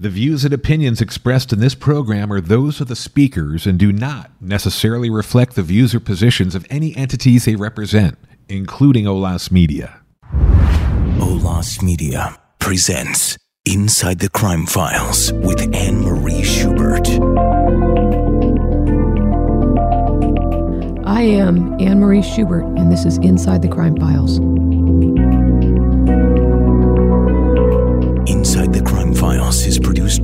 The views and opinions expressed in this program are those of the speakers and do not necessarily reflect the views or positions of any entities they represent, including OLAS Media. OLAS Media presents Inside the Crime Files with Anne Marie Schubert. I am Anne Marie Schubert, and this is Inside the Crime Files.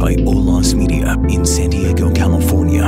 By OLAS Media in San Diego, California.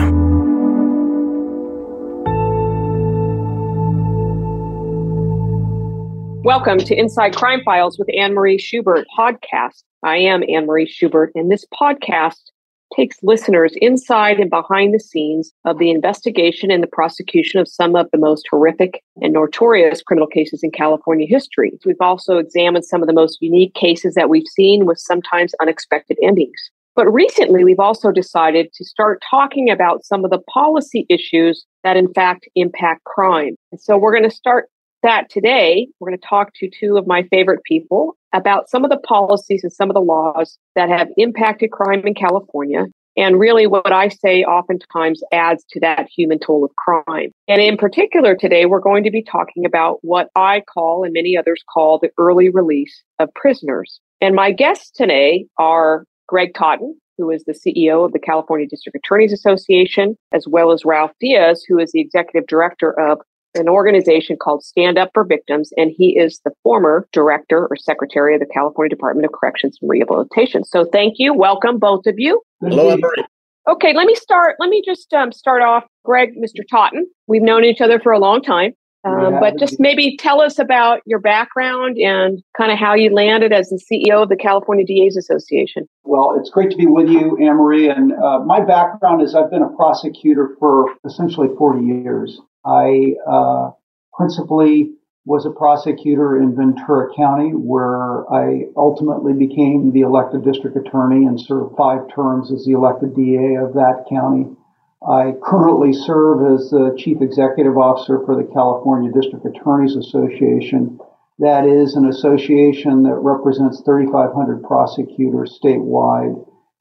Welcome to Inside Crime Files with Anne Marie Schubert podcast. I am Anne Marie Schubert, and this podcast takes listeners inside and behind the scenes of the investigation and the prosecution of some of the most horrific and notorious criminal cases in California history. We've also examined some of the most unique cases that we've seen with sometimes unexpected endings. But recently, we've also decided to start talking about some of the policy issues that, in fact, impact crime. And so we're going to start that today. We're going to talk to two of my favorite people about some of the policies and some of the laws that have impacted crime in California. And really, what I say oftentimes adds to that human toll of crime. And in particular, today, we're going to be talking about what I call and many others call the early release of prisoners. And my guests today are Greg Totten, who is the CEO of the California District Attorneys Association, as well as Ralph Diaz, who is the executive director of an organization called Stand Up for Victims, and he is the former director or secretary of the California Department of Corrections and Rehabilitation. So thank you. Welcome, both of you. Hello, Marie. Okay, let me start. Let me just um, start off. Greg, Mr. Totten, we've known each other for a long time. Um, yeah. But just maybe tell us about your background and kind of how you landed as the CEO of the California DAs Association. Well, it's great to be with you, Anne Marie. And uh, my background is I've been a prosecutor for essentially 40 years. I uh, principally was a prosecutor in Ventura County, where I ultimately became the elected district attorney and served five terms as the elected DA of that county. I currently serve as the chief executive officer for the California District Attorneys Association. That is an association that represents 3,500 prosecutors statewide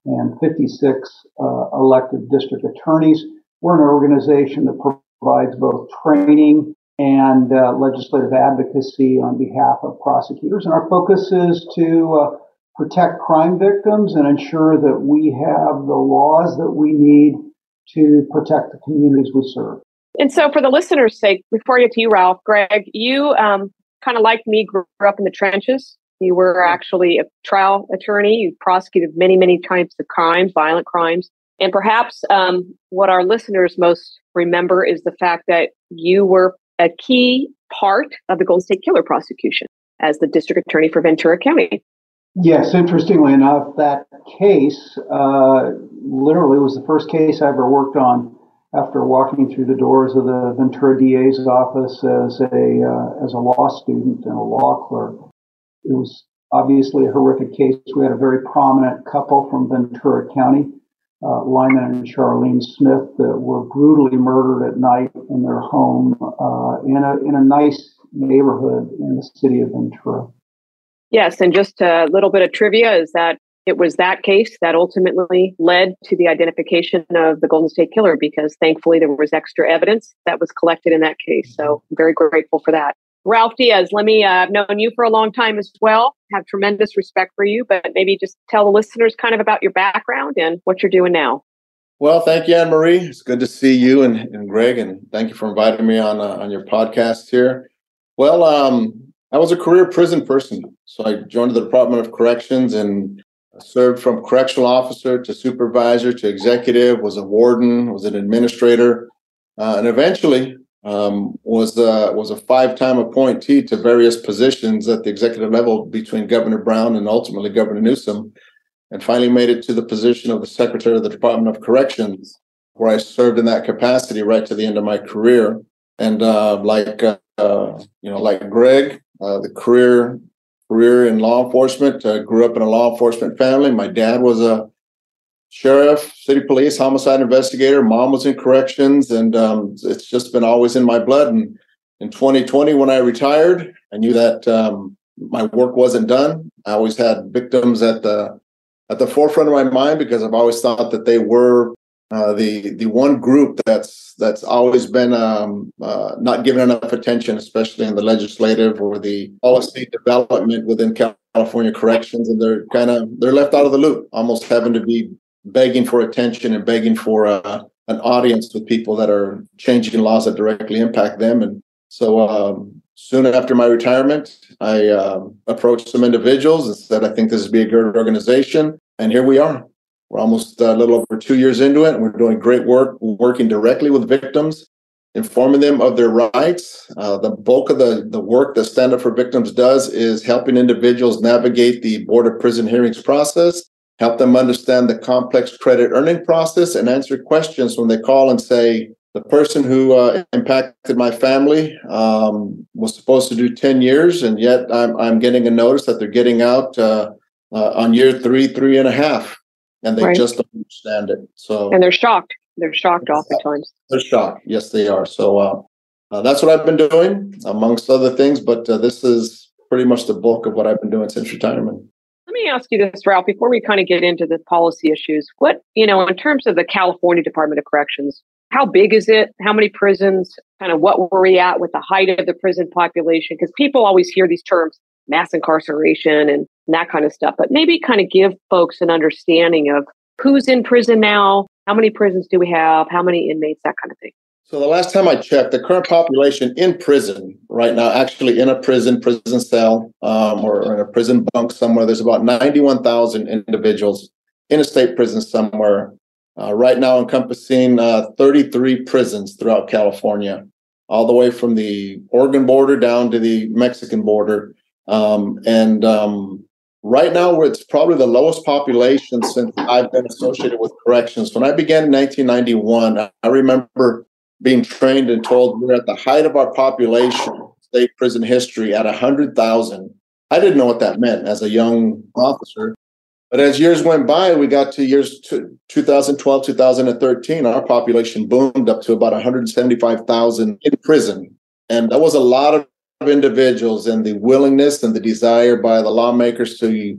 and 56 uh, elected district attorneys. We're an organization that provides both training and uh, legislative advocacy on behalf of prosecutors. And our focus is to uh, protect crime victims and ensure that we have the laws that we need to protect the communities we serve. And so, for the listeners' sake, before I get to you, Ralph, Greg, you um, kind of like me grew up in the trenches. You were actually a trial attorney. You prosecuted many, many types of crimes, violent crimes. And perhaps um, what our listeners most remember is the fact that you were a key part of the Golden State Killer prosecution as the district attorney for Ventura County. Yes, interestingly enough, that case uh, literally was the first case I ever worked on after walking through the doors of the Ventura DA's office as a uh, as a law student and a law clerk. It was obviously a horrific case. We had a very prominent couple from Ventura County uh, Lyman and Charlene Smith that were brutally murdered at night in their home uh, in a in a nice neighborhood in the city of Ventura. Yes, and just a little bit of trivia is that it was that case that ultimately led to the identification of the Golden State Killer because thankfully there was extra evidence that was collected in that case. So I'm very grateful for that. Ralph Diaz, let me, uh, I've known you for a long time as well, have tremendous respect for you, but maybe just tell the listeners kind of about your background and what you're doing now. Well, thank you, Anne Marie. It's good to see you and, and Greg, and thank you for inviting me on uh, on your podcast here. Well, um, I was a career prison person, so I joined the Department of Corrections and served from correctional officer to supervisor to executive. Was a warden, was an administrator, uh, and eventually um, was uh, was a five time appointee to various positions at the executive level between Governor Brown and ultimately Governor Newsom, and finally made it to the position of the Secretary of the Department of Corrections, where I served in that capacity right to the end of my career. And uh, like uh, you know, like Greg, uh, the career career in law enforcement. I grew up in a law enforcement family. My dad was a sheriff, city police, homicide investigator. Mom was in corrections, and um, it's just been always in my blood. And in 2020, when I retired, I knew that um, my work wasn't done. I always had victims at the at the forefront of my mind because I've always thought that they were uh, the the one group that's that's always been um, uh, not given enough attention, especially in the legislative or the policy development within California corrections, and they're kind of they're left out of the loop, almost having to be begging for attention and begging for uh, an audience with people that are changing laws that directly impact them. And so, um, soon after my retirement, I um, approached some individuals and said, "I think this would be a good organization," and here we are. We're almost a little over two years into it, and we're doing great work working directly with victims, informing them of their rights. Uh, the bulk of the, the work that Stand Up for Victims does is helping individuals navigate the Board of Prison Hearings process, help them understand the complex credit earning process, and answer questions when they call and say, the person who uh, impacted my family um, was supposed to do 10 years, and yet I'm, I'm getting a notice that they're getting out uh, uh on year three, three and a half and they right. just don't understand it. So and they're shocked. They're shocked oftentimes. They're shocked. Yes, they are. So uh, uh, that's what I've been doing, amongst other things. But uh, this is pretty much the bulk of what I've been doing since retirement. Let me ask you this, Ralph, before we kind of get into the policy issues. What you know, in terms of the California Department of Corrections, how big is it? How many prisons? Kind of what were we at with the height of the prison population? Because people always hear these terms, mass incarceration and that kind of stuff. But maybe kind of give folks an understanding of who's in prison now, how many prisons do we have, how many inmates, that kind of thing. So the last time I checked, the current population in prison right now, actually in a prison, prison cell, um, or in a prison bunk somewhere, there's about 91,000 individuals in a state prison somewhere. Uh, right now, encompassing uh, 33 prisons throughout California, all the way from the Oregon border down to the Mexican border. Um, and um, right now it's probably the lowest population since I've been associated with corrections. When I began in 1991, I remember being trained and told we're at the height of our population, state prison history, at 100,000. I didn't know what that meant as a young officer. But as years went by, we got to years 2012, 2013, our population boomed up to about 175,000 in prison. And that was a lot of individuals and the willingness and the desire by the lawmakers to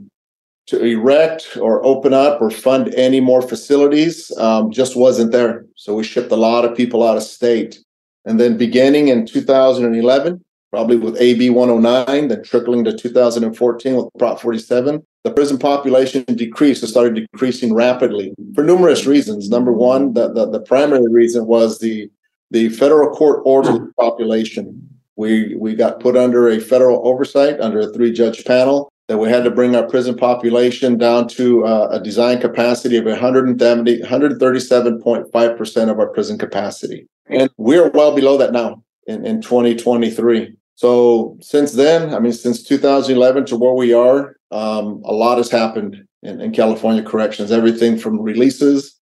to erect or open up or fund any more facilities um, just wasn't there. So we shipped a lot of people out of state. And then beginning in 2011, probably with AB 109, then trickling to 2014 with Prop 47, the prison population decreased. It started decreasing rapidly for numerous reasons. Number one, the, the, the primary reason was the, the federal court ordered population we we got put under a federal oversight under a three judge panel that we had to bring our prison population down to uh, a design capacity of 170 137.5% of our prison capacity. And we're well below that now in, in 2023 so since then i mean since 2011 to where we are um, a lot has happened in, in california corrections. Everything from releases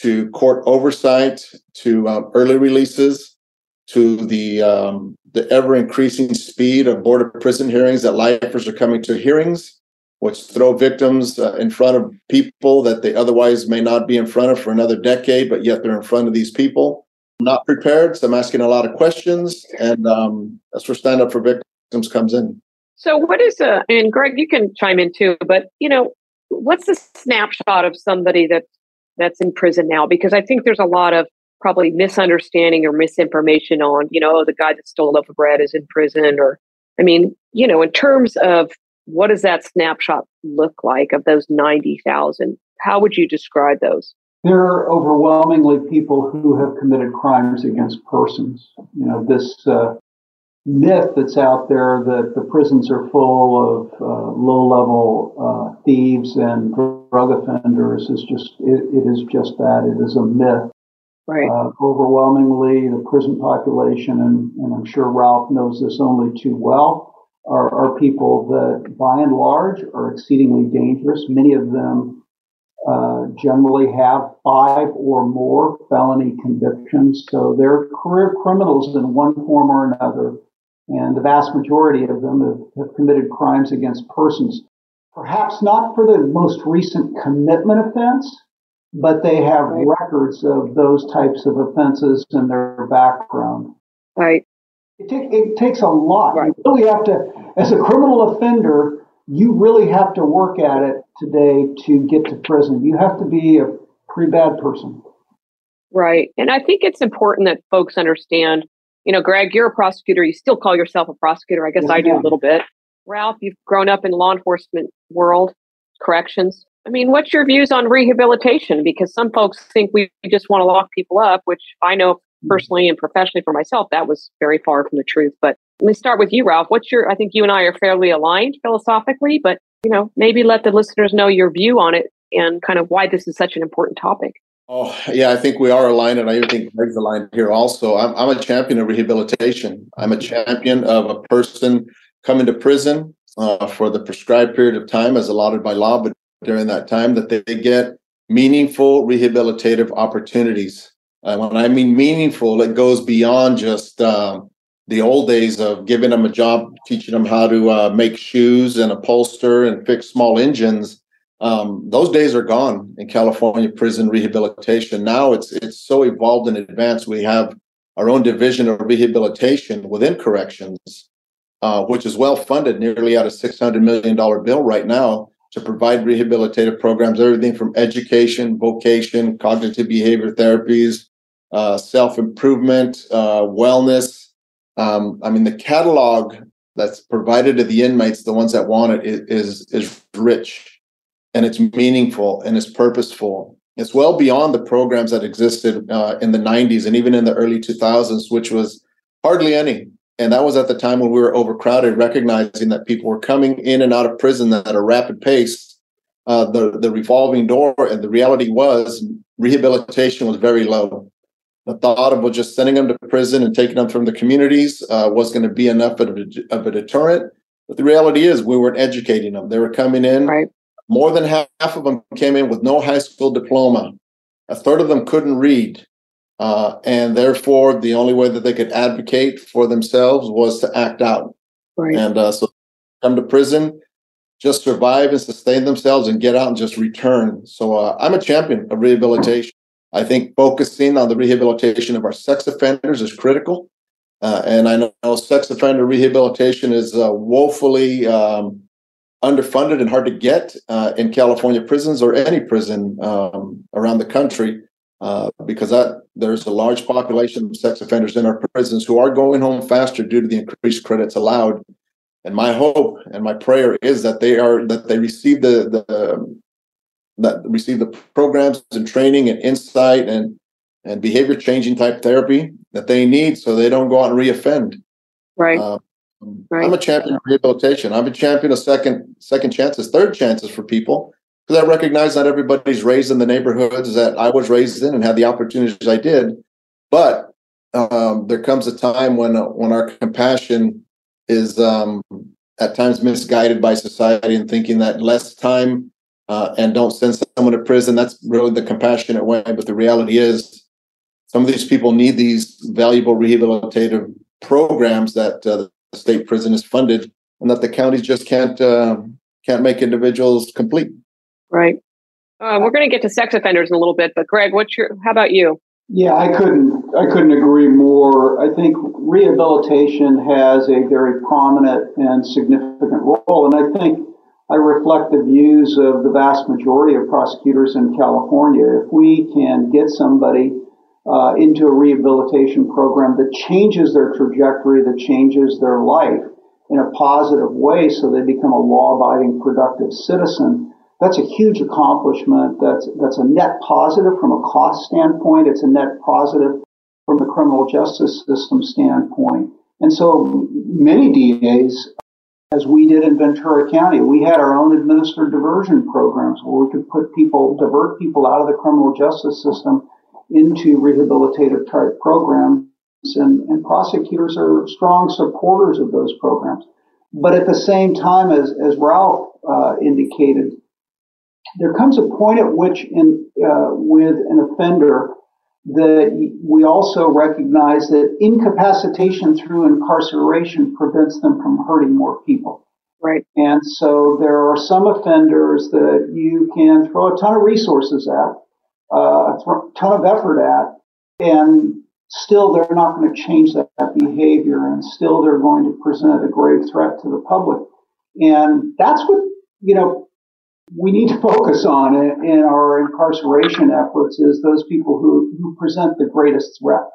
to court oversight to um, early releases to the um, the ever increasing speed of board of prison hearings that lifers are coming to hearings, which throw victims uh, in front of people that they otherwise may not be in front of for another decade, but yet they're in front of these people. not prepared, so I'm asking a lot of questions, and um, that's where Stand Up for Victims comes in. So, what is a and Greg, you can chime in too, but you know, what's the snapshot of somebody that that's in prison now? Because I think there's a lot of probably misunderstanding or misinformation on, you know, oh, the guy that stole a loaf of bread is in prison or I mean, you know, in terms of what does that snapshot look like of those 90,000? How would you describe those? There are overwhelmingly people who have committed crimes against persons. You know, this uh, myth that's out there that the prisons are full of uh, low-level uh, thieves and drug offenders is just it, it is just that. It is a myth. Right. Uh, overwhelmingly, the prison population, and, and, I'm sure Ralph knows this only too well, are, are, people that by and large are exceedingly dangerous. Many of them uh, generally have five or more felony convictions. So they're career criminals in one form or another. And the vast majority of them have, have committed crimes against persons. Perhaps not for the most recent commitment offense, but they have right. records of those types of offenses in their background. Right. It, it takes a lot. Right. You really have to, as a criminal offender, you really have to work at it today to get to prison. You have to be a pretty bad person. Right. And I think it's important that folks understand, you know, Greg, you're a prosecutor. You still call yourself a prosecutor. I guess yes, I do a little bit. Ralph, you've grown up in law enforcement world, corrections. I mean, what's your views on rehabilitation? Because some folks think we just want to lock people up, which I know hmm. personally and professionally for myself, that was very far from the truth. But let me start with you, Ralph. What's your, I think you and I are fairly aligned philosophically, but, you know, maybe let the listeners know your view on it and kind of why this is such an important topic. Oh, yeah, I think we are aligned, and I even think Greg's aligned here also. I'm, I'm a champion of rehabilitation. I'm a champion of a person coming to prison uh, for the prescribed period of time as allotted by law, but during that time that they get meaningful rehabilitative opportunities. Uh, when I mean meaningful, it goes beyond just um, the old days of giving them a job, teaching them how to uh, make shoes and upholster and fix small engines um, those days are gone in California prison rehabilitation. Now it's it's so evolved and advanced. We have our own division of rehabilitation within corrections, uh, which is well funded, nearly at a six hundred million dollar bill right now to provide rehabilitative programs, everything from education, vocation, cognitive behavior therapies, uh, self improvement, uh, wellness. Um, I mean, the catalog that's provided to the inmates, the ones that want it, is is rich and it's meaningful and it's purposeful. It's well beyond the programs that existed uh, in the 90s and even in the early 2000s, which was hardly any. And that was at the time when we were overcrowded, recognizing that people were coming in and out of prison at a rapid pace. Uh, the the revolving door, and the reality was rehabilitation was very low. The thought of just sending them to prison and taking them from the communities uh, was going to be enough of a, of a deterrent. But the reality is, we weren't educating them. They were coming in right. More than half of them came in with no high school diploma. A third of them couldn't read. Uh, and therefore, the only way that they could advocate for themselves was to act out. Right. And uh, so come to prison, just survive and sustain themselves and get out and just return. So uh, I'm a champion of rehabilitation. I think focusing on the rehabilitation of our sex offenders is critical. Uh, and I know sex offender rehabilitation is uh, woefully um, underfunded and hard to get uh, in California prisons or any prison um, around the country uh, because that there's a large population of sex offenders in our prisons who are going home faster due to the increased credits allowed. And my hope and my prayer is that they are that they receive the the that receive the programs and training and insight and and behavior changing type therapy that they need so they don't go out and reoffend. Right. Uh, Right. I'm a champion of rehabilitation. I'm a champion of second second chances, third chances for people because I recognize not everybody's raised in the neighborhoods that I was raised in and had the opportunities I did. But um, there comes a time when uh, when our compassion is um, at times misguided by society and thinking that less time uh, and don't send someone to prison. That's really the compassionate way. But the reality is, some of these people need these valuable rehabilitative programs that uh, state prison is funded and that the counties just can't uh, can't make individuals complete. Right. Uh, we're going to get to sex offenders in a little bit, but Greg, what's your? How about you? Yeah, I couldn't I couldn't agree more. I think rehabilitation has a very prominent and significant role, and I think I reflect the views of the vast majority of prosecutors in California. If we can get somebody uh, into a rehabilitation program that changes their trajectory, that changes their life in a positive way so they become a law-abiding, productive citizen. That's a huge accomplishment. That's, that's a net positive from a cost standpoint. It's a net positive from the criminal justice system standpoint. And so many DAs, as we did in Ventura County, we had our own administered diversion programs where we could put people, divert people out of the criminal justice system into rehabilitative type programs, and, and prosecutors are strong supporters of those programs. But at the same time, as, as Ralph uh, indicated, there comes a point at which, in uh, with an offender, that we also recognize that incapacitation through incarceration prevents them from hurting more people. Right. And so there are some offenders that you can throw a ton of resources at, uh, a ton of effort at, and still they're not going to change that, that behavior, and still they're going to present a grave threat to the public. And that's what, you know, we need to focus on in, in our incarceration efforts is those people who, who present the greatest threat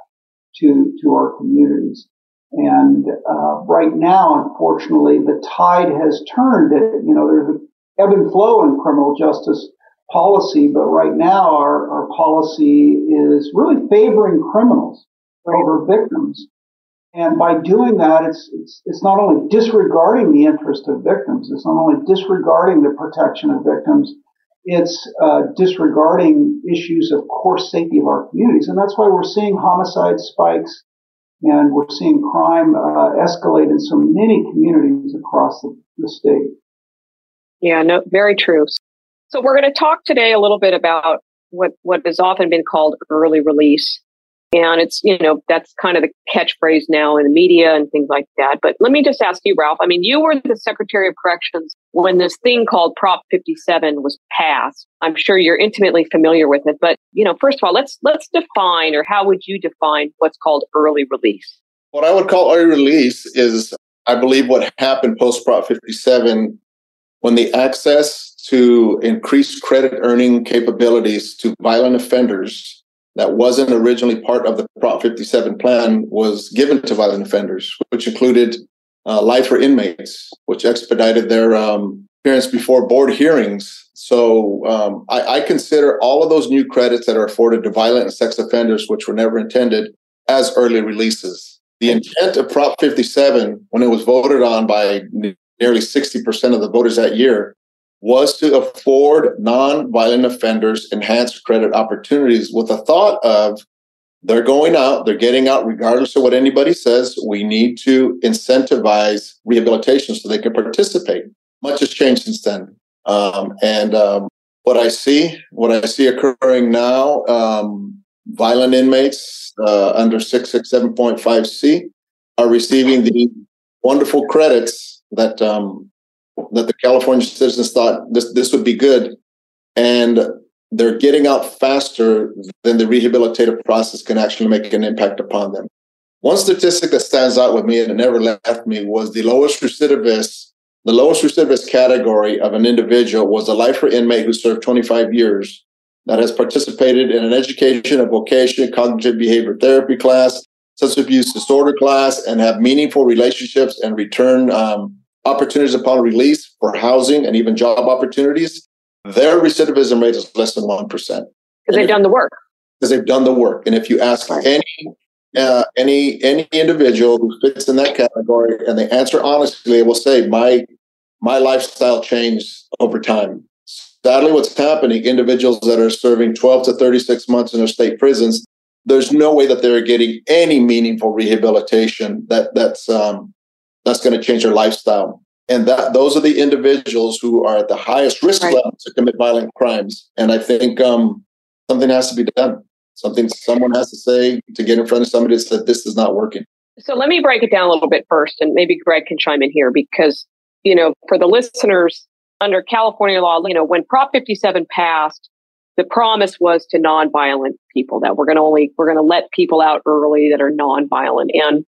to, to our communities. And uh, right now, unfortunately, the tide has turned. You know, there's an ebb and flow in criminal justice policy, but right now our, our policy is really favoring criminals right. over victims. And by doing that, it's, it's, it's not only disregarding the interest of victims, it's not only disregarding the protection of victims, it's uh, disregarding issues of core safety of our communities. And that's why we're seeing homicide spikes and we're seeing crime uh, escalate in so many communities across the, the state. Yeah, no, very true. So we're going to talk today a little bit about what, what has often been called early release. And it's, you know, that's kind of the catchphrase now in the media and things like that. But let me just ask you, Ralph. I mean, you were the Secretary of Corrections when this thing called Prop 57 was passed. I'm sure you're intimately familiar with it. But, you know, first of all, let's let's define or how would you define what's called early release? What I would call early release is I believe what happened post Prop 57 when the access to increased credit earning capabilities to violent offenders that wasn't originally part of the Prop 57 plan was given to violent offenders, which included uh, lifer inmates, which expedited their um, appearance before board hearings. So um, I, I, consider all of those new credits that are afforded to violent and sex offenders, which were never intended, as early releases. The intent of Prop 57, when it was voted on by nearly 60% of the voters that year, was to afford non-violent offenders enhanced credit opportunities with the thought of they're going out, they're getting out regardless of what anybody says. We need to incentivize rehabilitation so they can participate. Much has changed since then. Um, and um, what I see, what I see occurring now, um, violent inmates uh, under 667.5C are receiving the wonderful credits that um, that the California citizens thought this this would be good, and they're getting out faster than the rehabilitative process can actually make an impact upon them. One statistic that stands out with me and it never left me was the lowest recidivist, the lowest recidivist category of an individual was a lifer inmate who served 25 years that has participated in an education, a vocation, cognitive behavior therapy class, substance abuse disorder class, and have meaningful relationships and return um, opportunities upon release for housing and even job opportunities, their recidivism rate is less than 1%. Because they've done the work. Because they've done the work. And if you ask any uh, any any individual who fits in that category and they answer honestly, they will say, My my lifestyle changed over time. Sadly, what's happening, individuals that are serving 12 to 36 months in their state prisons, there's no way that they're getting any meaningful rehabilitation that that's um, that's going to change their lifestyle. And that those are the individuals who are at the highest risk right. level to commit violent crimes. And I think um, something has to be done. Something someone has to say to get in front of somebody that said this is not working. So let me break it down a little bit first, and maybe Greg can chime in here because you know for the listeners under California law, you know when Prop 57 passed, the promise was to nonviolent people that we're going to only we're going to let people out early that are nonviolent and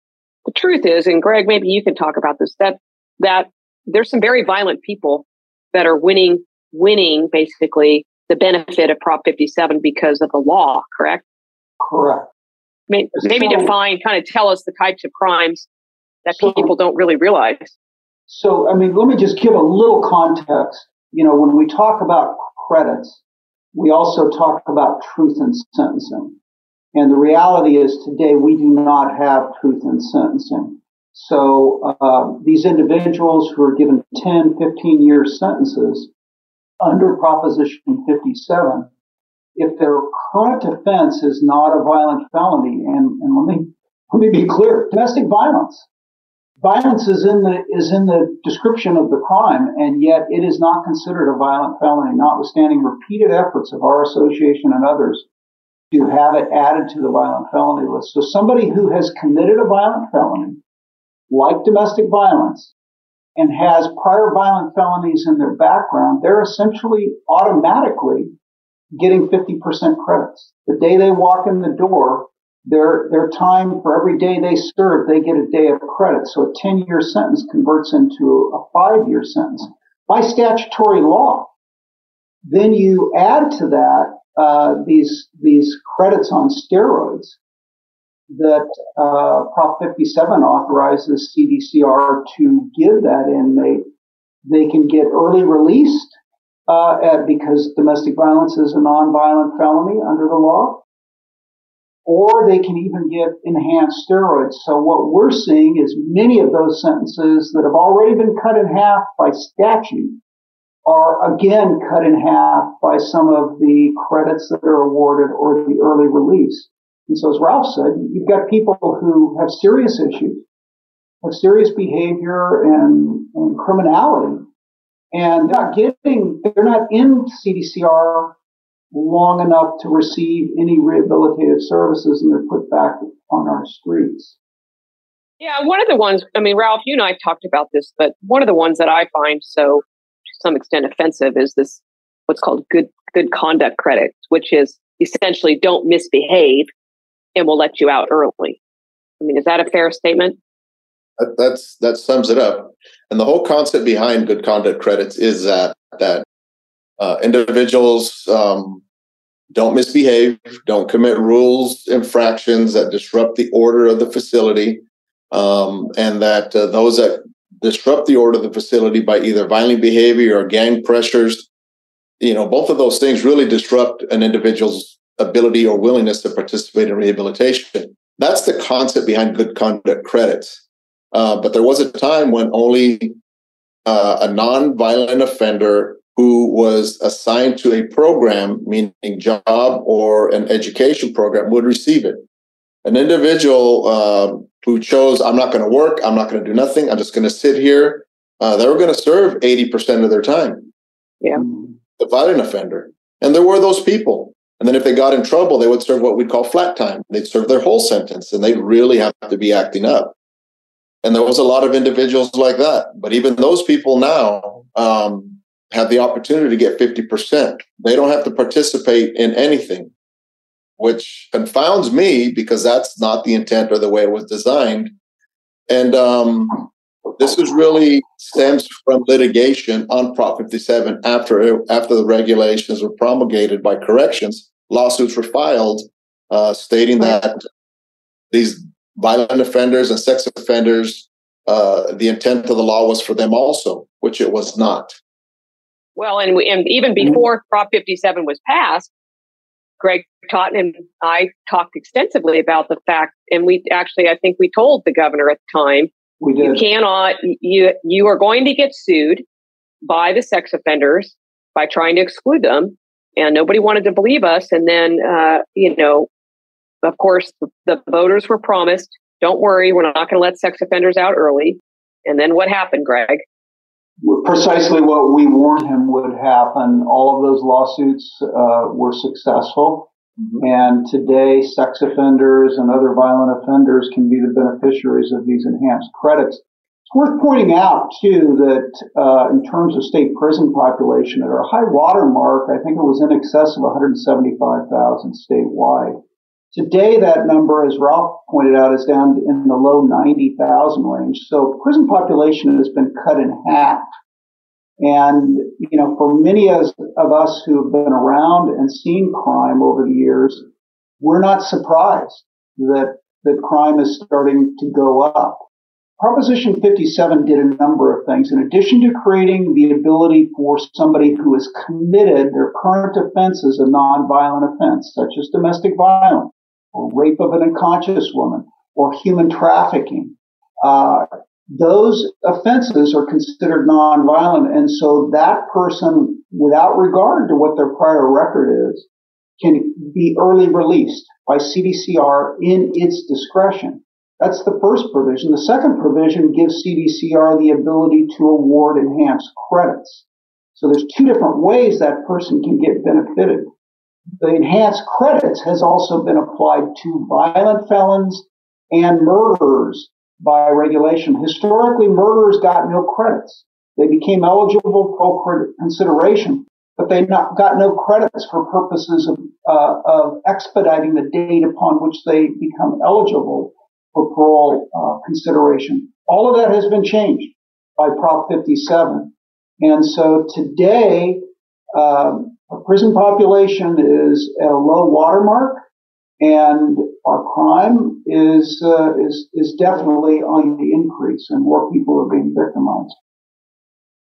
the truth is, and Greg, maybe you can talk about this, that, that there's some very violent people that are winning, winning basically the benefit of Prop 57 because of the law, correct? Correct. Maybe, maybe so, define, kind of tell us the types of crimes that so, people don't really realize. So, I mean, let me just give a little context. You know, when we talk about credits, we also talk about truth in sentencing. And the reality is today we do not have truth in sentencing. So uh, these individuals who are given 10, 15 year sentences under Proposition 57, if their current offense is not a violent felony, and, and let me let me be clear, domestic violence. Violence is in the is in the description of the crime, and yet it is not considered a violent felony, notwithstanding repeated efforts of our association and others to have it added to the violent felony list. So somebody who has committed a violent felony, like domestic violence, and has prior violent felonies in their background, they're essentially automatically getting 50% credits. The day they walk in the door, their their time for every day they serve, they get a day of credit. So a 10 year sentence converts into a five year sentence by statutory law. Then you add to that uh, these these credits on steroids that uh, Prop 57 authorizes CDCR to give that inmate. They can get early released uh, at, because domestic violence is a nonviolent felony under the law or they can even get enhanced steroids. So what we're seeing is many of those sentences that have already been cut in half by statute are again cut in half by some of the credits that are awarded or the early release. And so as Ralph said, you've got people who have serious issues, have serious behavior and, and criminality, and they're not getting, they're not in CDCR long enough to receive any rehabilitative services and they're put back on our streets. Yeah, one of the ones, I mean, Ralph, you and I talked about this, but one of the ones that I find so some extent offensive is this what's called good good conduct credit, which is essentially don't misbehave and we'll let you out early. I mean, is that a fair statement? That, that's that sums it up. And the whole concept behind good conduct credits is that that uh, individuals um, don't misbehave, don't commit rules infractions that disrupt the order of the facility, um, and that uh, those that disrupt the order of the facility by either violent behavior or gang pressures, you know, both of those things really disrupt an individual's ability or willingness to participate in rehabilitation. That's the concept behind good conduct credits. Uh, but there was a time when only uh, a non-violent offender who was assigned to a program, meaning job or an education program, would receive it. An individual uh, who chose, I'm not going to work, I'm not going to do nothing, I'm just going to sit here, uh, they were going to serve 80% of their time. Yeah. The violent offender. And there were those people. And then if they got in trouble, they would serve what we'd call flat time. They'd serve their whole sentence and they'd really have to be acting up. And there was a lot of individuals like that. But even those people now, um, have the opportunity to get 50%. They don't have to participate in anything, which confounds me because that's not the intent or the way it was designed. And um, this is really stems from litigation on Prop 57 after after the regulations were promulgated by corrections. Lawsuits were filed uh, stating that these violent offenders and sex offenders, uh, the intent of the law was for them also, which it was not. Well, and, we, and even mm-hmm. before Prop 57 was passed, Greg Totten and I talked extensively about the fact, and we actually, I think we told the governor at the time, we did. you cannot, you, you are going to get sued by the sex offenders by trying to exclude them. And nobody wanted to believe us. And then, uh, you know, of course, the voters were promised, don't worry, we're not going to let sex offenders out early. And then what happened, Greg? Precisely what we warned him would happen. All of those lawsuits uh, were successful. Mm-hmm. And today, sex offenders and other violent offenders can be the beneficiaries of these enhanced credits. It's worth pointing out, too, that uh, in terms of state prison population, at our high water mark, I think it was in excess of 175,000 statewide. Today, that number, as Ralph pointed out, is down in the low 90,000 range. So prison population has been cut in half. And, you know, for many of us who have been around and seen crime over the years, we're not surprised that, that crime is starting to go up. Proposition 57 did a number of things. In addition to creating the ability for somebody who has committed their current offense as a nonviolent offense, such as domestic violence, or rape of an unconscious woman or human trafficking. Uh, those offenses are considered nonviolent. And so that person, without regard to what their prior record is, can be early released by CDCR in its discretion. That's the first provision. The second provision gives CDCR the ability to award enhanced credits. So there's two different ways that person can get benefited the enhanced credits has also been applied to violent felons and murderers by regulation. Historically, murderers got no credits. They became eligible for consideration, but they not, got no credits for purposes of uh, of expediting the date upon which they become eligible for parole uh, consideration. All of that has been changed by Prop 57. And so today, um, our prison population is at a low watermark, and our crime is uh, is is definitely on the increase, and more people are being victimized.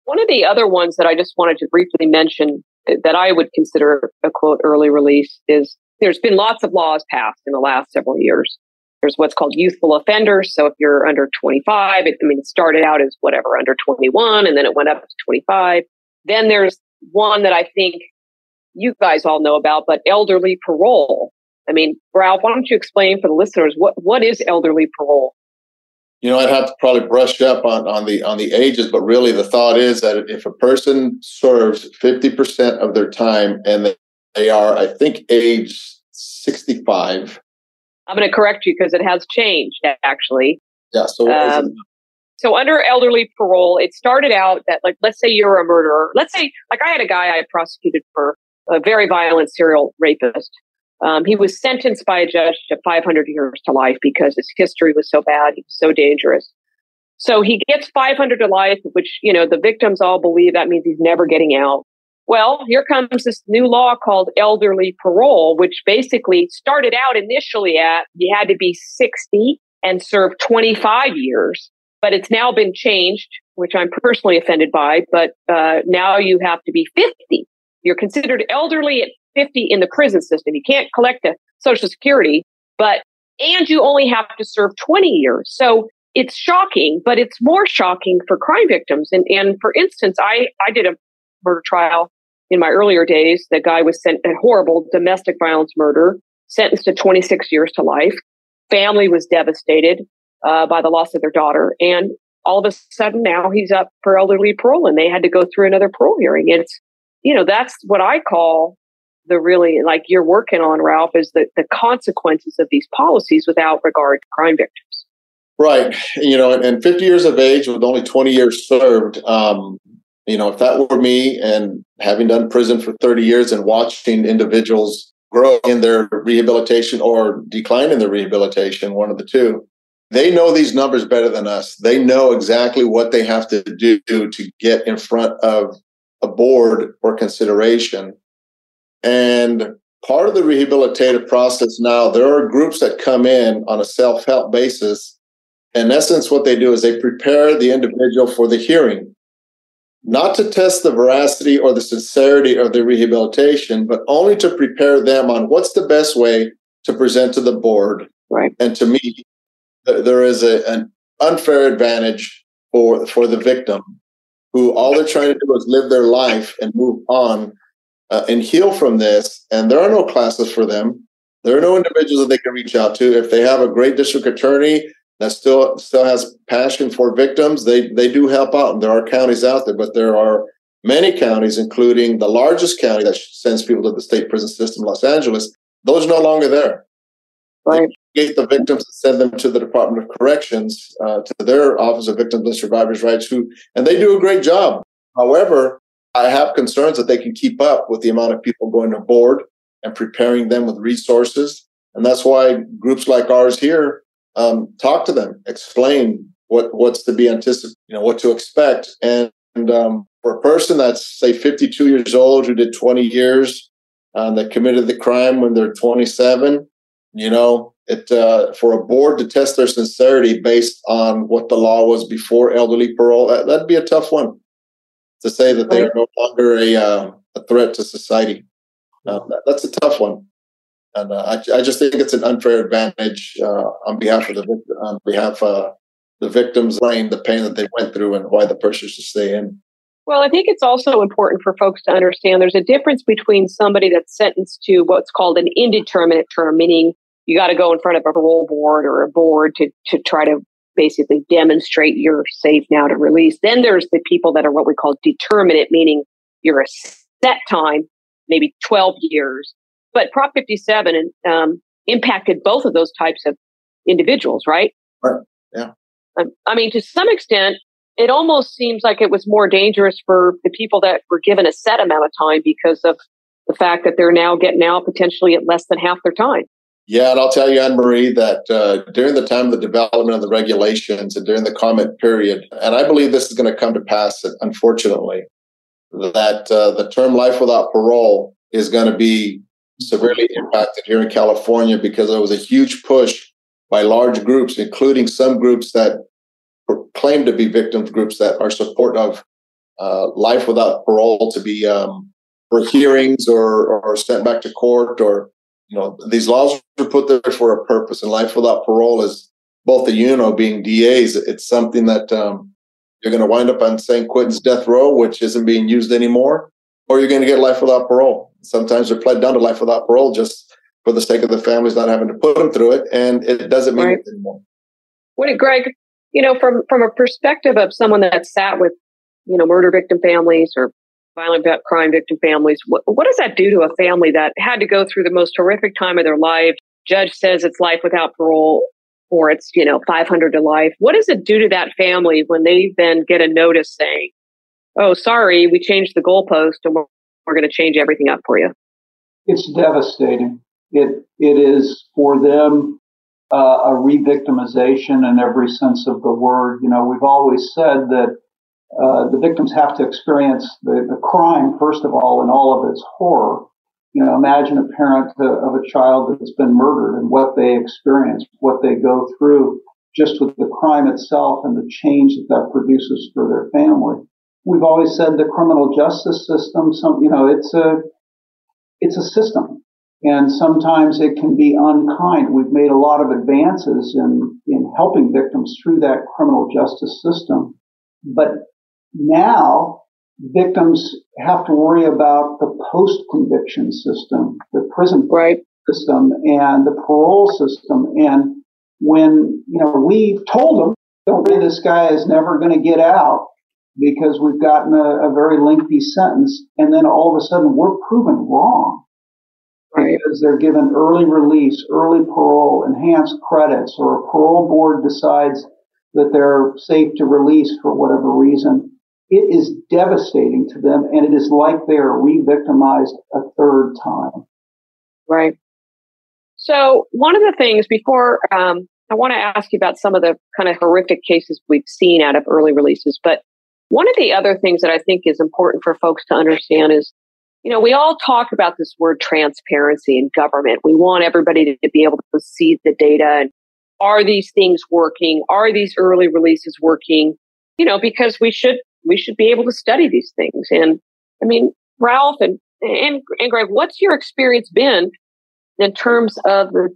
One of the other ones that I just wanted to briefly mention that I would consider a quote early release is there's been lots of laws passed in the last several years. There's what's called youthful offenders. So if you're under 25, it, I mean, it started out as whatever, under 21, and then it went up to 25. Then there's one that I think you guys all know about, but elderly parole. I mean, Ralph, why don't you explain for the listeners what, what is elderly parole? You know, I'd have to probably brush up on, on the on the ages, but really the thought is that if a person serves 50% of their time and they are, I think, age 65. I'm going to correct you because it has changed actually. Yeah. So, um, so under elderly parole, it started out that like, let's say you're a murderer. Let's say like I had a guy I prosecuted for a very violent serial rapist. Um, he was sentenced by a judge to 500 years to life because his history was so bad. He was so dangerous. So he gets 500 to life, which, you know, the victims all believe that means he's never getting out. Well, here comes this new law called elderly parole, which basically started out initially at you had to be 60 and serve 25 years, but it's now been changed, which I'm personally offended by. But uh, now you have to be 50. You're considered elderly at 50 in the prison system. You can't collect a social security, but, and you only have to serve 20 years. So it's shocking, but it's more shocking for crime victims. And, and for instance, I, I did a murder trial in my earlier days. The guy was sent a horrible domestic violence murder, sentenced to 26 years to life. Family was devastated uh, by the loss of their daughter. And all of a sudden now he's up for elderly parole and they had to go through another parole hearing. It's, you know, that's what I call the really like you're working on, Ralph, is the, the consequences of these policies without regard to crime victims. Right. You know, and, and 50 years of age with only 20 years served, um, you know, if that were me and having done prison for 30 years and watching individuals grow in their rehabilitation or decline in their rehabilitation, one of the two, they know these numbers better than us. They know exactly what they have to do to get in front of a board for consideration. And part of the rehabilitative process now, there are groups that come in on a self help basis. In essence, what they do is they prepare the individual for the hearing, not to test the veracity or the sincerity of the rehabilitation, but only to prepare them on what's the best way to present to the board. Right. And to me, there is a, an unfair advantage for, for the victim who all they're trying to do is live their life and move on uh, and heal from this. And there are no classes for them. There are no individuals that they can reach out to. If they have a great district attorney that still still has passion for victims, they they do help out. And there are counties out there, but there are many counties, including the largest county that sends people to the state prison system, Los Angeles. Those are no longer there. Right. Get the victims and send them to the Department of Corrections, uh, to their Office of Victims and Survivors' Rights, who and they do a great job. However, I have concerns that they can keep up with the amount of people going to board and preparing them with resources. And that's why groups like ours here um, talk to them, explain what what's to be anticipated, you know, what to expect. And, and um, for a person that's say 52 years old who did 20 years uh, that committed the crime when they're 27, you know, it uh, for a board to test their sincerity based on what the law was before elderly parole, that, that'd be a tough one to say that they are no longer a, uh, a threat to society. Um, that, that's a tough one, and uh, I, I, just think it's an unfair advantage uh, on behalf of the on behalf of uh, the victims, playing the pain that they went through, and why the person should stay in. Well, I think it's also important for folks to understand there's a difference between somebody that's sentenced to what's called an indeterminate term, meaning you got to go in front of a parole board or a board to, to try to basically demonstrate you're safe now to release. Then there's the people that are what we call determinate, meaning you're a set time, maybe 12 years. But Prop 57 um, impacted both of those types of individuals, right? Right. Yeah. Um, I mean, to some extent, it almost seems like it was more dangerous for the people that were given a set amount of time because of the fact that they're now getting out potentially at less than half their time. Yeah, and I'll tell you, Anne Marie, that uh, during the time of the development of the regulations and during the comment period, and I believe this is going to come to pass, unfortunately, that uh, the term life without parole is going to be severely impacted here in California because there was a huge push by large groups, including some groups that claim to be victim groups that are support of uh, life without parole to be um, for hearings or, or sent back to court or you know these laws are put there for a purpose and life without parole is both the you know being DAs it's something that um, you're going to wind up on San Quentin's death row which isn't being used anymore or you're going to get life without parole sometimes they're pled down to life without parole just for the sake of the families not having to put them through it and it doesn't mean right. anymore what did Greg you know from from a perspective of someone that sat with you know murder victim families or violent crime victim families. What, what does that do to a family that had to go through the most horrific time of their life? Judge says it's life without parole or it's, you know, 500 to life. What does it do to that family when they then get a notice saying, oh, sorry, we changed the goalpost and we're, we're going to change everything up for you? It's devastating. It, it is for them uh, a re-victimization in every sense of the word. You know, we've always said that uh, the victims have to experience the, the crime, first of all, in all of its horror. You know, imagine a parent of a child that's been murdered and what they experience, what they go through just with the crime itself and the change that that produces for their family. We've always said the criminal justice system, some, you know, it's a, it's a system and sometimes it can be unkind. We've made a lot of advances in, in helping victims through that criminal justice system. But now, victims have to worry about the post conviction system, the prison right. system, and the parole system. And when, you know, we've told them, don't worry, this guy is never going to get out because we've gotten a, a, very lengthy sentence. And then all of a sudden we're proven wrong. Right. Because they're given early release, early parole, enhanced credits, or a parole board decides that they're safe to release for whatever reason it is devastating to them and it is like they are re-victimized a third time. Right. So one of the things before, um, I want to ask you about some of the kind of horrific cases we've seen out of early releases, but one of the other things that I think is important for folks to understand is, you know, we all talk about this word transparency in government. We want everybody to, be able to see the data and are these things working? Are these early releases working? You know, because we should we should be able to study these things. And I mean, Ralph and, and, and Greg, what's your experience been in terms of the,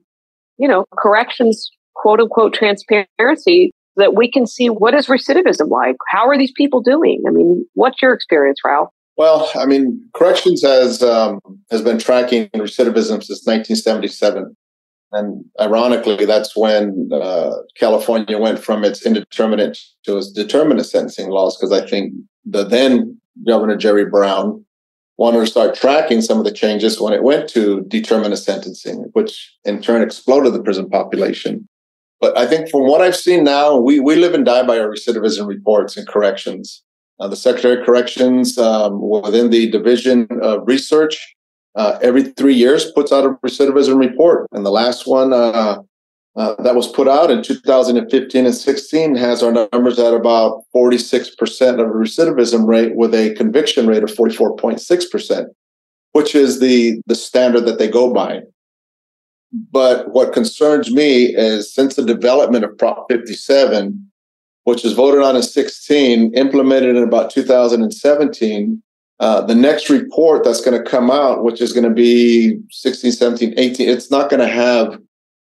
you know, corrections, quote unquote, transparency that we can see what is recidivism like? How are these people doing? I mean, what's your experience, Ralph? Well, I mean, corrections has um, has been tracking recidivism since 1977. And ironically, that's when uh, California went from its indeterminate to its determinate sentencing laws, because I think the then Governor Jerry Brown wanted to start tracking some of the changes when it went to determinate sentencing, which in turn exploded the prison population. But I think from what I've seen now, we, we live and die by our recidivism reports and corrections. Uh, the Secretary of Corrections um, within the Division of Research uh, every three years puts out a recidivism report. And the last one uh, uh, that was put out in 2015 and 16 has our numbers at about 46% of a recidivism rate with a conviction rate of 44.6%, which is the, the standard that they go by. But what concerns me is since the development of Prop 57, which was voted on in 16, implemented in about 2017, uh, the next report that's going to come out, which is going to be 16, 17, 18, it's not going to have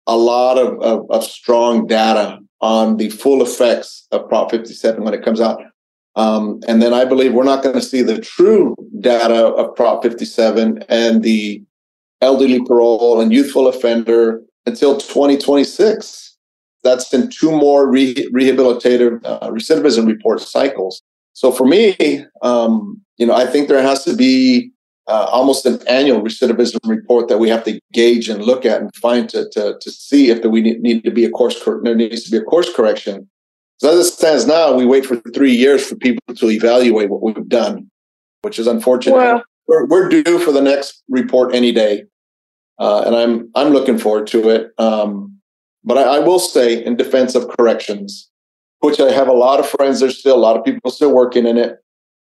a lot of, of, of, strong data on the full effects of Prop 57 when it comes out. Um, and then I believe we're not going to see the true data of Prop 57 and the elderly parole and youthful offender until 2026. That's in two more re- rehabilitative uh, recidivism report cycles. So for me, um, you know, I think there has to be uh, almost an annual recidivism report that we have to gauge and look at and find to to, to see if we need, need to be a course cor- there needs to be a course correction. So as it stands now, we wait for three years for people to evaluate what we've done, which is unfortunate. Well, we're, we're due for the next report any day, uh, and I'm I'm looking forward to it. Um, but I, I, will say, in defense of corrections, which I have a lot of friends. There's still a lot of people still working in it.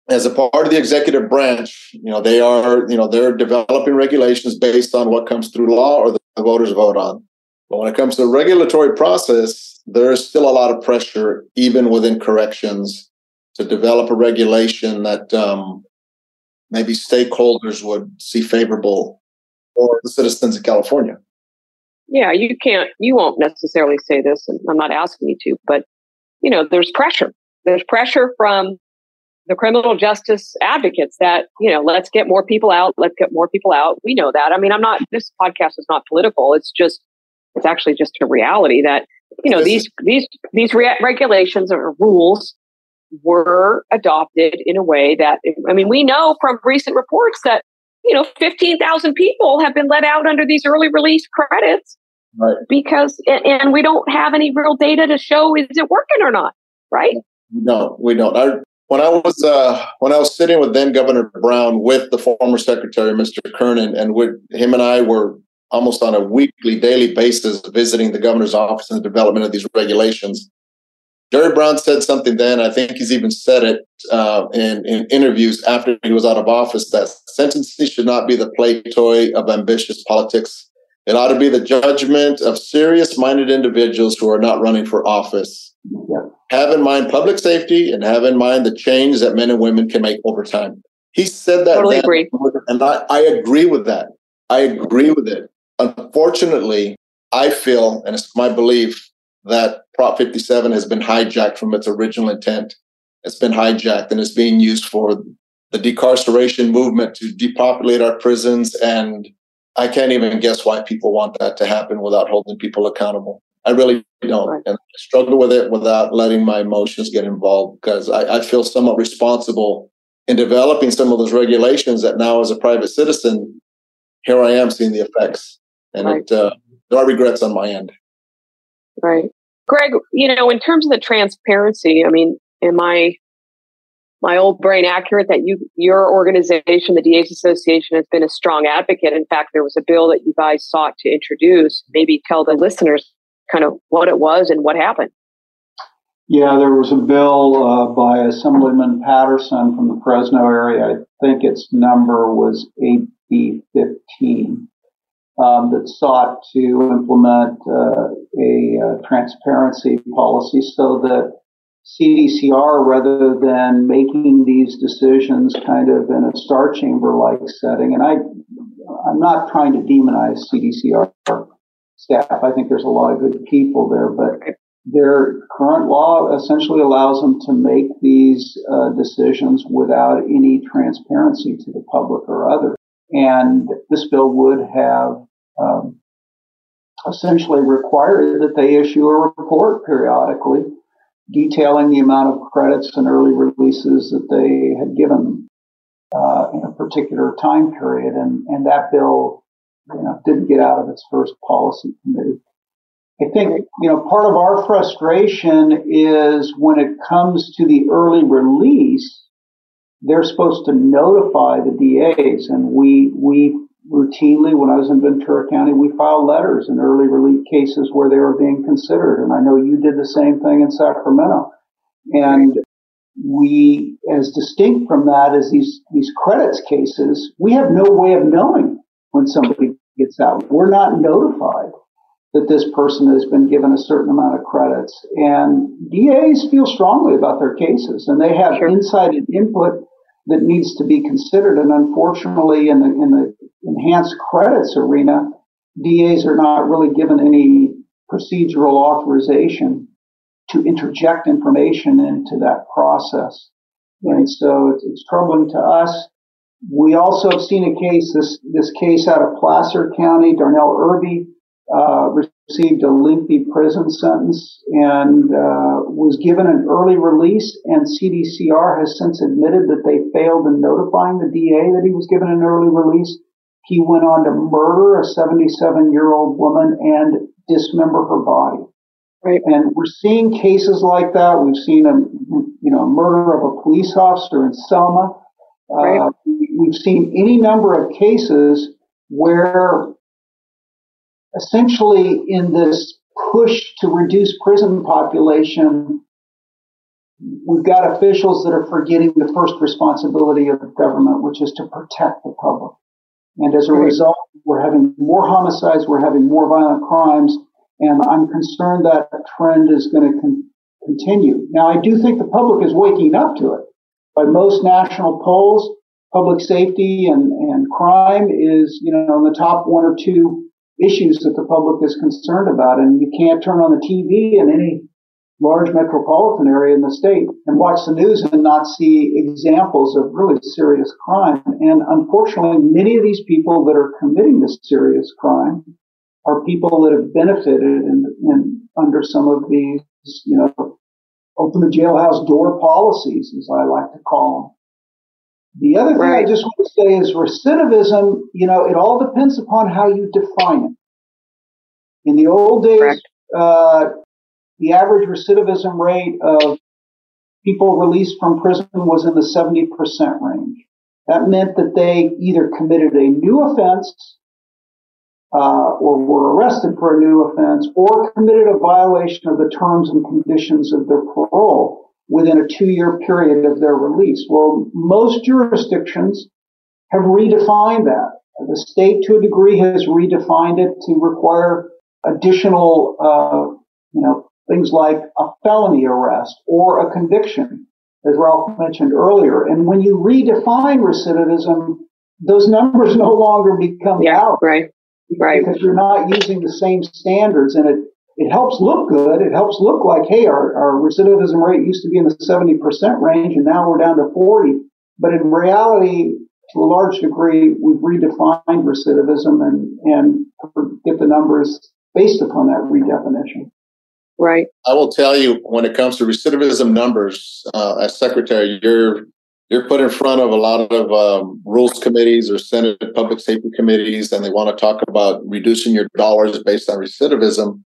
As a part of the executive branch, you know they are you know they're developing regulations based on what comes through law or the voters vote on. But when it comes to the regulatory process, there's still a lot of pressure, even within corrections, to develop a regulation that um, maybe stakeholders would see favorable for the citizens of California. Yeah, you can't, you won't necessarily say this, and I'm not asking you to, but you know, there's pressure. There's pressure from the criminal justice advocates that, you know, let's get more people out, let's get more people out. We know that. I mean, I'm not, this podcast is not political. It's just, it's actually just a reality that, you know, these, these, these re- regulations or rules were adopted in a way that, I mean, we know from recent reports that, you know, 15,000 people have been let out under these early release credits right. because, and we don't have any real data to show is it working or not, right? No, we don't. I, when I was uh, when I was sitting with then Governor Brown with the former Secretary, Mr. Kernan, and with him and I were almost on a weekly, daily basis visiting the governor's office and the development of these regulations. Jerry Brown said something then. I think he's even said it uh, in, in interviews after he was out of office that sentencing should not be the play toy of ambitious politics. It ought to be the judgment of serious minded individuals who are not running for office. Yeah. Have in mind public safety and have in mind the change that men and women can make over time. He said that. Totally then, agree. And I, I agree with that. I agree with it. Unfortunately, I feel, and it's my belief, that Prop 57 has been hijacked from its original intent. It's been hijacked and it's being used for the decarceration movement to depopulate our prisons. And I can't even guess why people want that to happen without holding people accountable. I really don't. Right. And I struggle with it without letting my emotions get involved because I, I feel somewhat responsible in developing some of those regulations that now, as a private citizen, here I am seeing the effects. And right. it, uh, there are regrets on my end. Right. Greg, you know, in terms of the transparency, I mean, am I my old brain accurate that you your organization, the DA's Association, has been a strong advocate. In fact, there was a bill that you guys sought to introduce. Maybe tell the listeners kind of what it was and what happened. Yeah, there was a bill uh, by Assemblyman Patterson from the Fresno area. I think its number was AB 15 um, that sought to implement uh, a, uh, transparency policy so that CDCR, rather than making these decisions kind of in a star chamber like setting, and I, I'm not trying to demonize CDCR staff. I think there's a lot of good people there, but their current law essentially allows them to make these uh, decisions without any transparency to the public or others. And this bill would have um, essentially required that they issue a report periodically detailing the amount of credits and early releases that they had given uh, in a particular time period. And, and that bill, you know, didn't get out of its first policy committee. I think, you know, part of our frustration is when it comes to the early release, they're supposed to notify the DAs and we, we routinely, when I was in Ventura County, we filed letters in early relief cases where they were being considered. And I know you did the same thing in Sacramento. And we, as distinct from that as these, these credits cases, we have no way of knowing when somebody gets out. We're not notified that this person has been given a certain amount of credits. And DAs feel strongly about their cases and they have sure. insight and input that needs to be considered. And unfortunately, in the, in the enhanced credits arena, DAs are not really given any procedural authorization to interject information into that process. And so it's, it's troubling to us. We also have seen a case, this, this case out of Placer County, Darnell Irby, uh, received a lengthy prison sentence and uh, was given an early release. And CDCR has since admitted that they failed in notifying the DA that he was given an early release. He went on to murder a 77 year old woman and dismember her body. Right. And we're seeing cases like that. We've seen a, you know, murder of a police officer in Selma. Right. Uh, we've seen any number of cases where essentially in this push to reduce prison population, we've got officials that are forgetting the first responsibility of government, which is to protect the public. And as a result, we're having more homicides, we're having more violent crimes, and I'm concerned that trend is going to con- continue. Now, I do think the public is waking up to it. By most national polls, public safety and, and crime is, you know, in the top one or two issues that the public is concerned about. And you can't turn on the TV in any large metropolitan area in the state and watch the news and not see examples of really serious crime. And unfortunately, many of these people that are committing this serious crime are people that have benefited in, in under some of these, you know, open the jailhouse door policies, as I like to call them. The other thing right. I just want to say is recidivism, you know, it all depends upon how you define it. In the old days, uh, the average recidivism rate of people released from prison was in the 70% range. That meant that they either committed a new offense uh, or were arrested for a new offense or committed a violation of the terms and conditions of their parole within a two year period of their release. Well, most jurisdictions have redefined that. The state to a degree has redefined it to require additional, uh, you know, things like a felony arrest or a conviction, as Ralph mentioned earlier. And when you redefine recidivism, those numbers no longer become yeah, valid. Right. Right. Because you're not using the same standards and it, it helps look good. It helps look like, hey, our, our recidivism rate used to be in the 70% range and now we're down to 40. But in reality, to a large degree, we've redefined recidivism and, and get the numbers based upon that redefinition. Right. I will tell you when it comes to recidivism numbers, uh, as secretary, you're you're put in front of a lot of um, rules committees or Senate public safety committees, and they want to talk about reducing your dollars based on recidivism.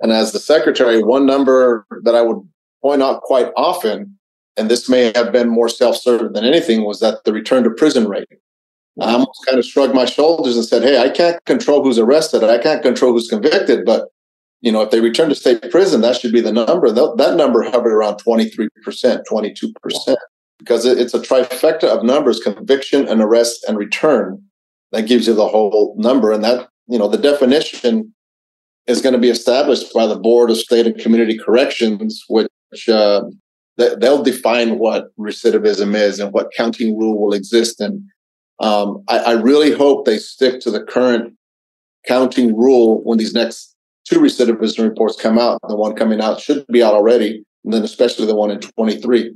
And as the secretary, one number that I would point out quite often, and this may have been more self-serving than anything, was that the return to prison rate. I almost kind of shrugged my shoulders and said, "Hey, I can't control who's arrested. I can't control who's convicted, but you know, if they return to state prison, that should be the number. That number hovered around 23%, 22% because it's a trifecta of numbers conviction and arrest and return that gives you the whole number and that you know the definition is going to be established by the board of state and community corrections which uh, they'll define what recidivism is and what counting rule will exist and um, I, I really hope they stick to the current counting rule when these next two recidivism reports come out the one coming out should be out already and then especially the one in 23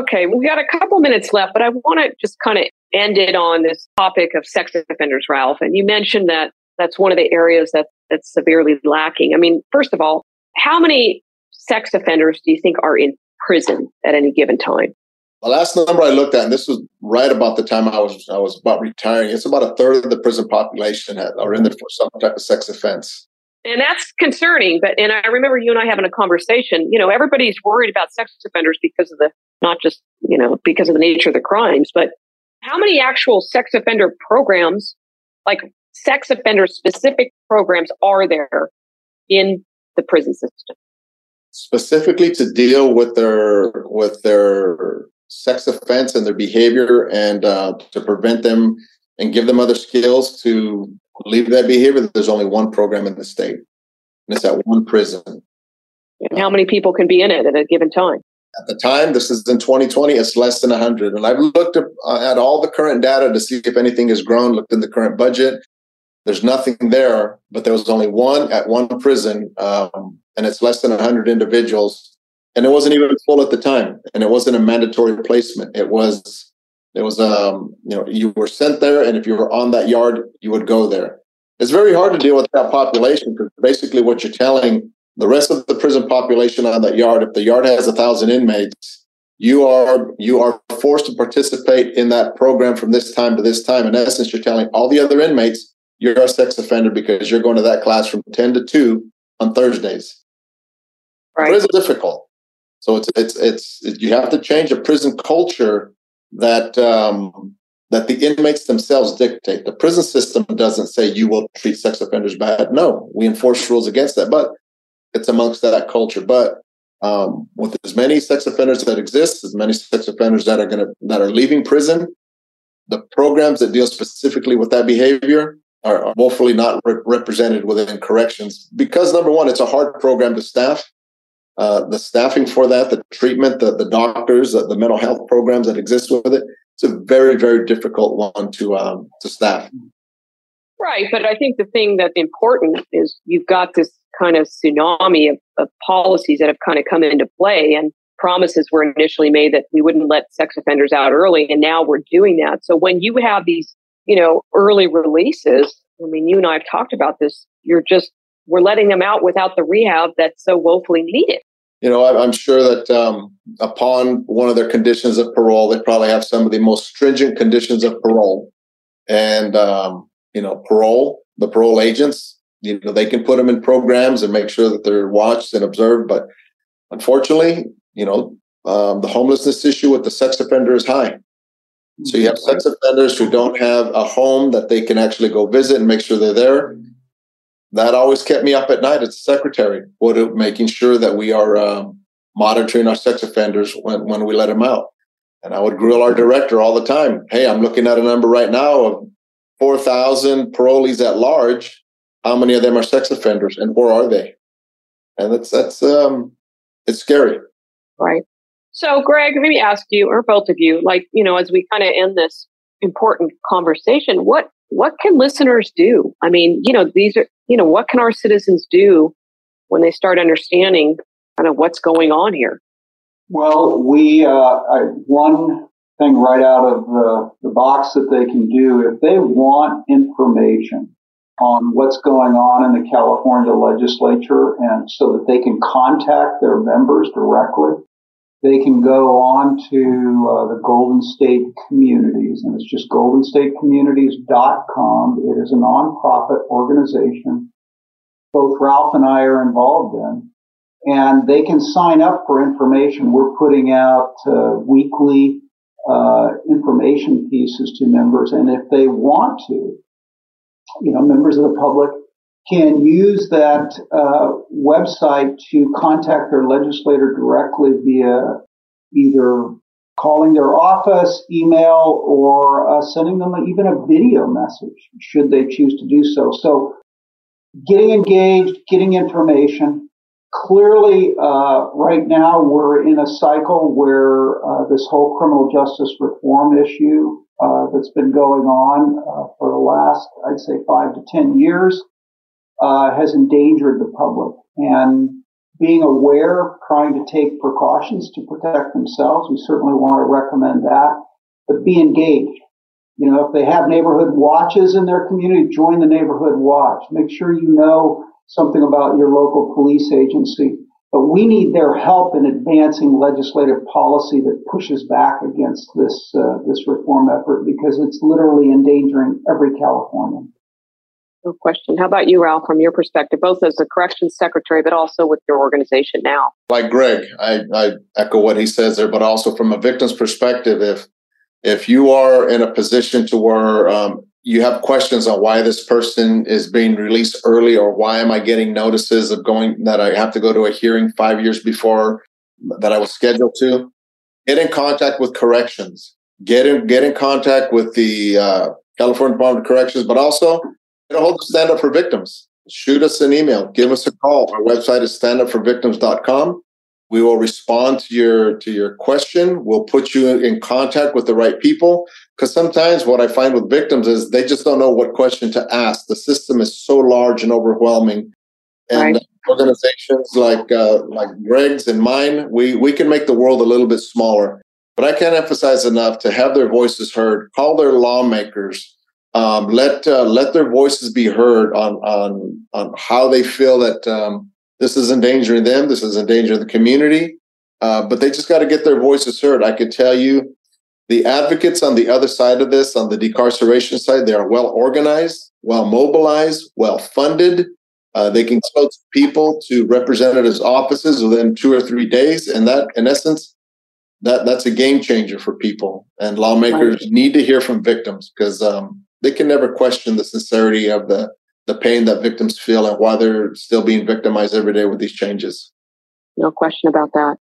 Okay, we got a couple minutes left, but I want to just kind of end it on this topic of sex offenders, Ralph. And you mentioned that that's one of the areas that that's severely lacking. I mean, first of all, how many sex offenders do you think are in prison at any given time? The last number I looked at, and this was right about the time I was I was about retiring, it's about a third of the prison population are in there for some type of sex offense. And that's concerning. But and I remember you and I having a conversation. You know, everybody's worried about sex offenders because of the not just, you know, because of the nature of the crimes, but how many actual sex offender programs, like sex offender specific programs, are there in the prison system? Specifically to deal with their with their sex offense and their behavior, and uh, to prevent them and give them other skills to leave that behavior. There's only one program in the state, and it's at one prison. And how many people can be in it at a given time? At the time, this is in 2020, it's less than 100. And I've looked at, uh, at all the current data to see if anything has grown, looked in the current budget. There's nothing there, but there was only one at one prison, um, and it's less than 100 individuals. And it wasn't even full at the time, and it wasn't a mandatory placement. It was, it was, um, you know, you were sent there, and if you were on that yard, you would go there. It's very hard to deal with that population because basically what you're telling the rest of the prison population on that yard, if the yard has a thousand inmates, you are you are forced to participate in that program from this time to this time. In essence, you're telling all the other inmates you're a sex offender because you're going to that class from 10 to 2 on Thursdays. Right. It is difficult. So it's it's it's it, you have to change a prison culture that um, that the inmates themselves dictate. The prison system doesn't say you will treat sex offenders bad. No, we enforce rules against that, but it's amongst that culture. But um, with as many sex offenders that exist, as many sex offenders that are going to that are leaving prison, the programs that deal specifically with that behavior are, woefully not re- represented within corrections because number one, it's a hard program to staff. Uh, the staffing for that, the treatment, the, the doctors, the, the mental health programs that exist with it, it's a very, very difficult one to um, to staff. Right, but I think the thing that's important is you've got this kind of tsunami of, of policies that have kind of come into play, and promises were initially made that we wouldn't let sex offenders out early, and now we're doing that. So when you have these, you know, early releases, I mean, you and I have talked about this. You're just we're letting them out without the rehab that's so woefully needed you know, I'm sure that um, upon one of their conditions of parole, they probably have some of the most stringent conditions of parole. And, um, you know, parole, the parole agents, you know, they can put them in programs and make sure that they're watched and observed. But unfortunately, you know, um, the homelessness issue with the sex offender is high. So you have sex offenders who don't have a home that they can actually go visit and make sure they're there that always kept me up at night as a secretary, what, making sure that we are um, monitoring our sex offenders when, when we let them out. And I would grill our director all the time. Hey, I'm looking at a number right now of 4,000 parolees at large. How many of them are sex offenders and where are they? And that's, that's, um, it's scary. Right. So, Greg, let me ask you, or both of you, like, you know, as we kind of end this important conversation, what what can listeners do? I mean, you know, these are, you know, what can our citizens do when they start understanding kind of what's going on here? Well, we, uh, one thing right out of the, the box that they can do, if they want information on what's going on in the California legislature and so that they can contact their members directly, they can go on to uh, the Golden State Communities, and it's just goldenstatecommunities.com. It is a nonprofit organization. Both Ralph and I are involved in, and they can sign up for information. We're putting out uh, weekly uh, information pieces to members, and if they want to, you know, members of the public can use that uh, website to contact their legislator directly via either calling their office, email, or uh, sending them even a video message should they choose to do so. So getting engaged, getting information. Clearly, uh, right now we're in a cycle where uh, this whole criminal justice reform issue uh, that's been going on uh, for the last, I'd say, five to ten years uh, has endangered the public. And being aware, trying to take precautions to protect themselves, we certainly want to recommend that. But be engaged. You know, if they have neighborhood watches in their community, join the neighborhood watch. Make sure you know something about your local police agency. But we need their help in advancing legislative policy that pushes back against this uh, this reform effort because it's literally endangering every Californian. No question. How about you, Ralph, from your perspective, both as a corrections secretary, but also with your organization now? Like Greg, I, I echo what he says there, but also from a victim's perspective, if if you are in a position to where um, you have questions on why this person is being released early or why am I getting notices of going that I have to go to a hearing five years before that I was scheduled to, get in contact with corrections. Get in get in contact with the uh, California Department of Corrections, but also Get a hold of Stand Up for Victims. Shoot us an email. Give us a call. Our website is standupforvictims.com. We will respond to your to your question. We'll put you in contact with the right people. Because sometimes what I find with victims is they just don't know what question to ask. The system is so large and overwhelming. And right. organizations like uh, like Greg's and mine, we we can make the world a little bit smaller. But I can't emphasize enough to have their voices heard. Call their lawmakers um, let uh, let their voices be heard on on on how they feel that um, this is endangering them, this is endangering the community. Uh, but they just got to get their voices heard. I could tell you, the advocates on the other side of this, on the decarceration side, they are well organized, well mobilized, well funded. Uh, they can go to people to representatives' offices within two or three days, and that, in essence, that that's a game changer for people. And lawmakers right. need to hear from victims because um, they can never question the sincerity of the the pain that victims feel and why they're still being victimized every day with these changes. No question about that.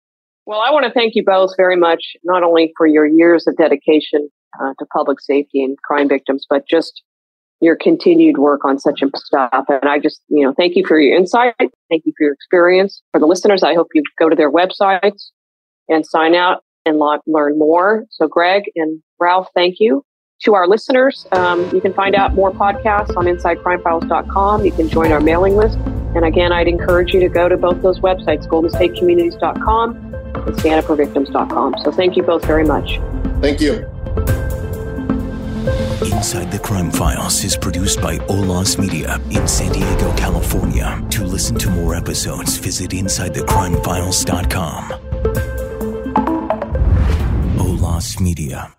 Well, I want to thank you both very much, not only for your years of dedication uh, to public safety and crime victims, but just your continued work on such stuff. And I just, you know, thank you for your insight. Thank you for your experience. For the listeners, I hope you go to their websites and sign out and learn more. So, Greg and Ralph, thank you. To our listeners, um, you can find out more podcasts on InsideCrimeFiles.com. You can join our mailing list. And again, I'd encourage you to go to both those websites, GoldenStateCommunities.com and StandUpForVictims.com. So thank you both very much. Thank you. Inside the Crime Files is produced by Olas Media in San Diego, California. To listen to more episodes, visit InsideTheCrimeFiles.com. Olas Media.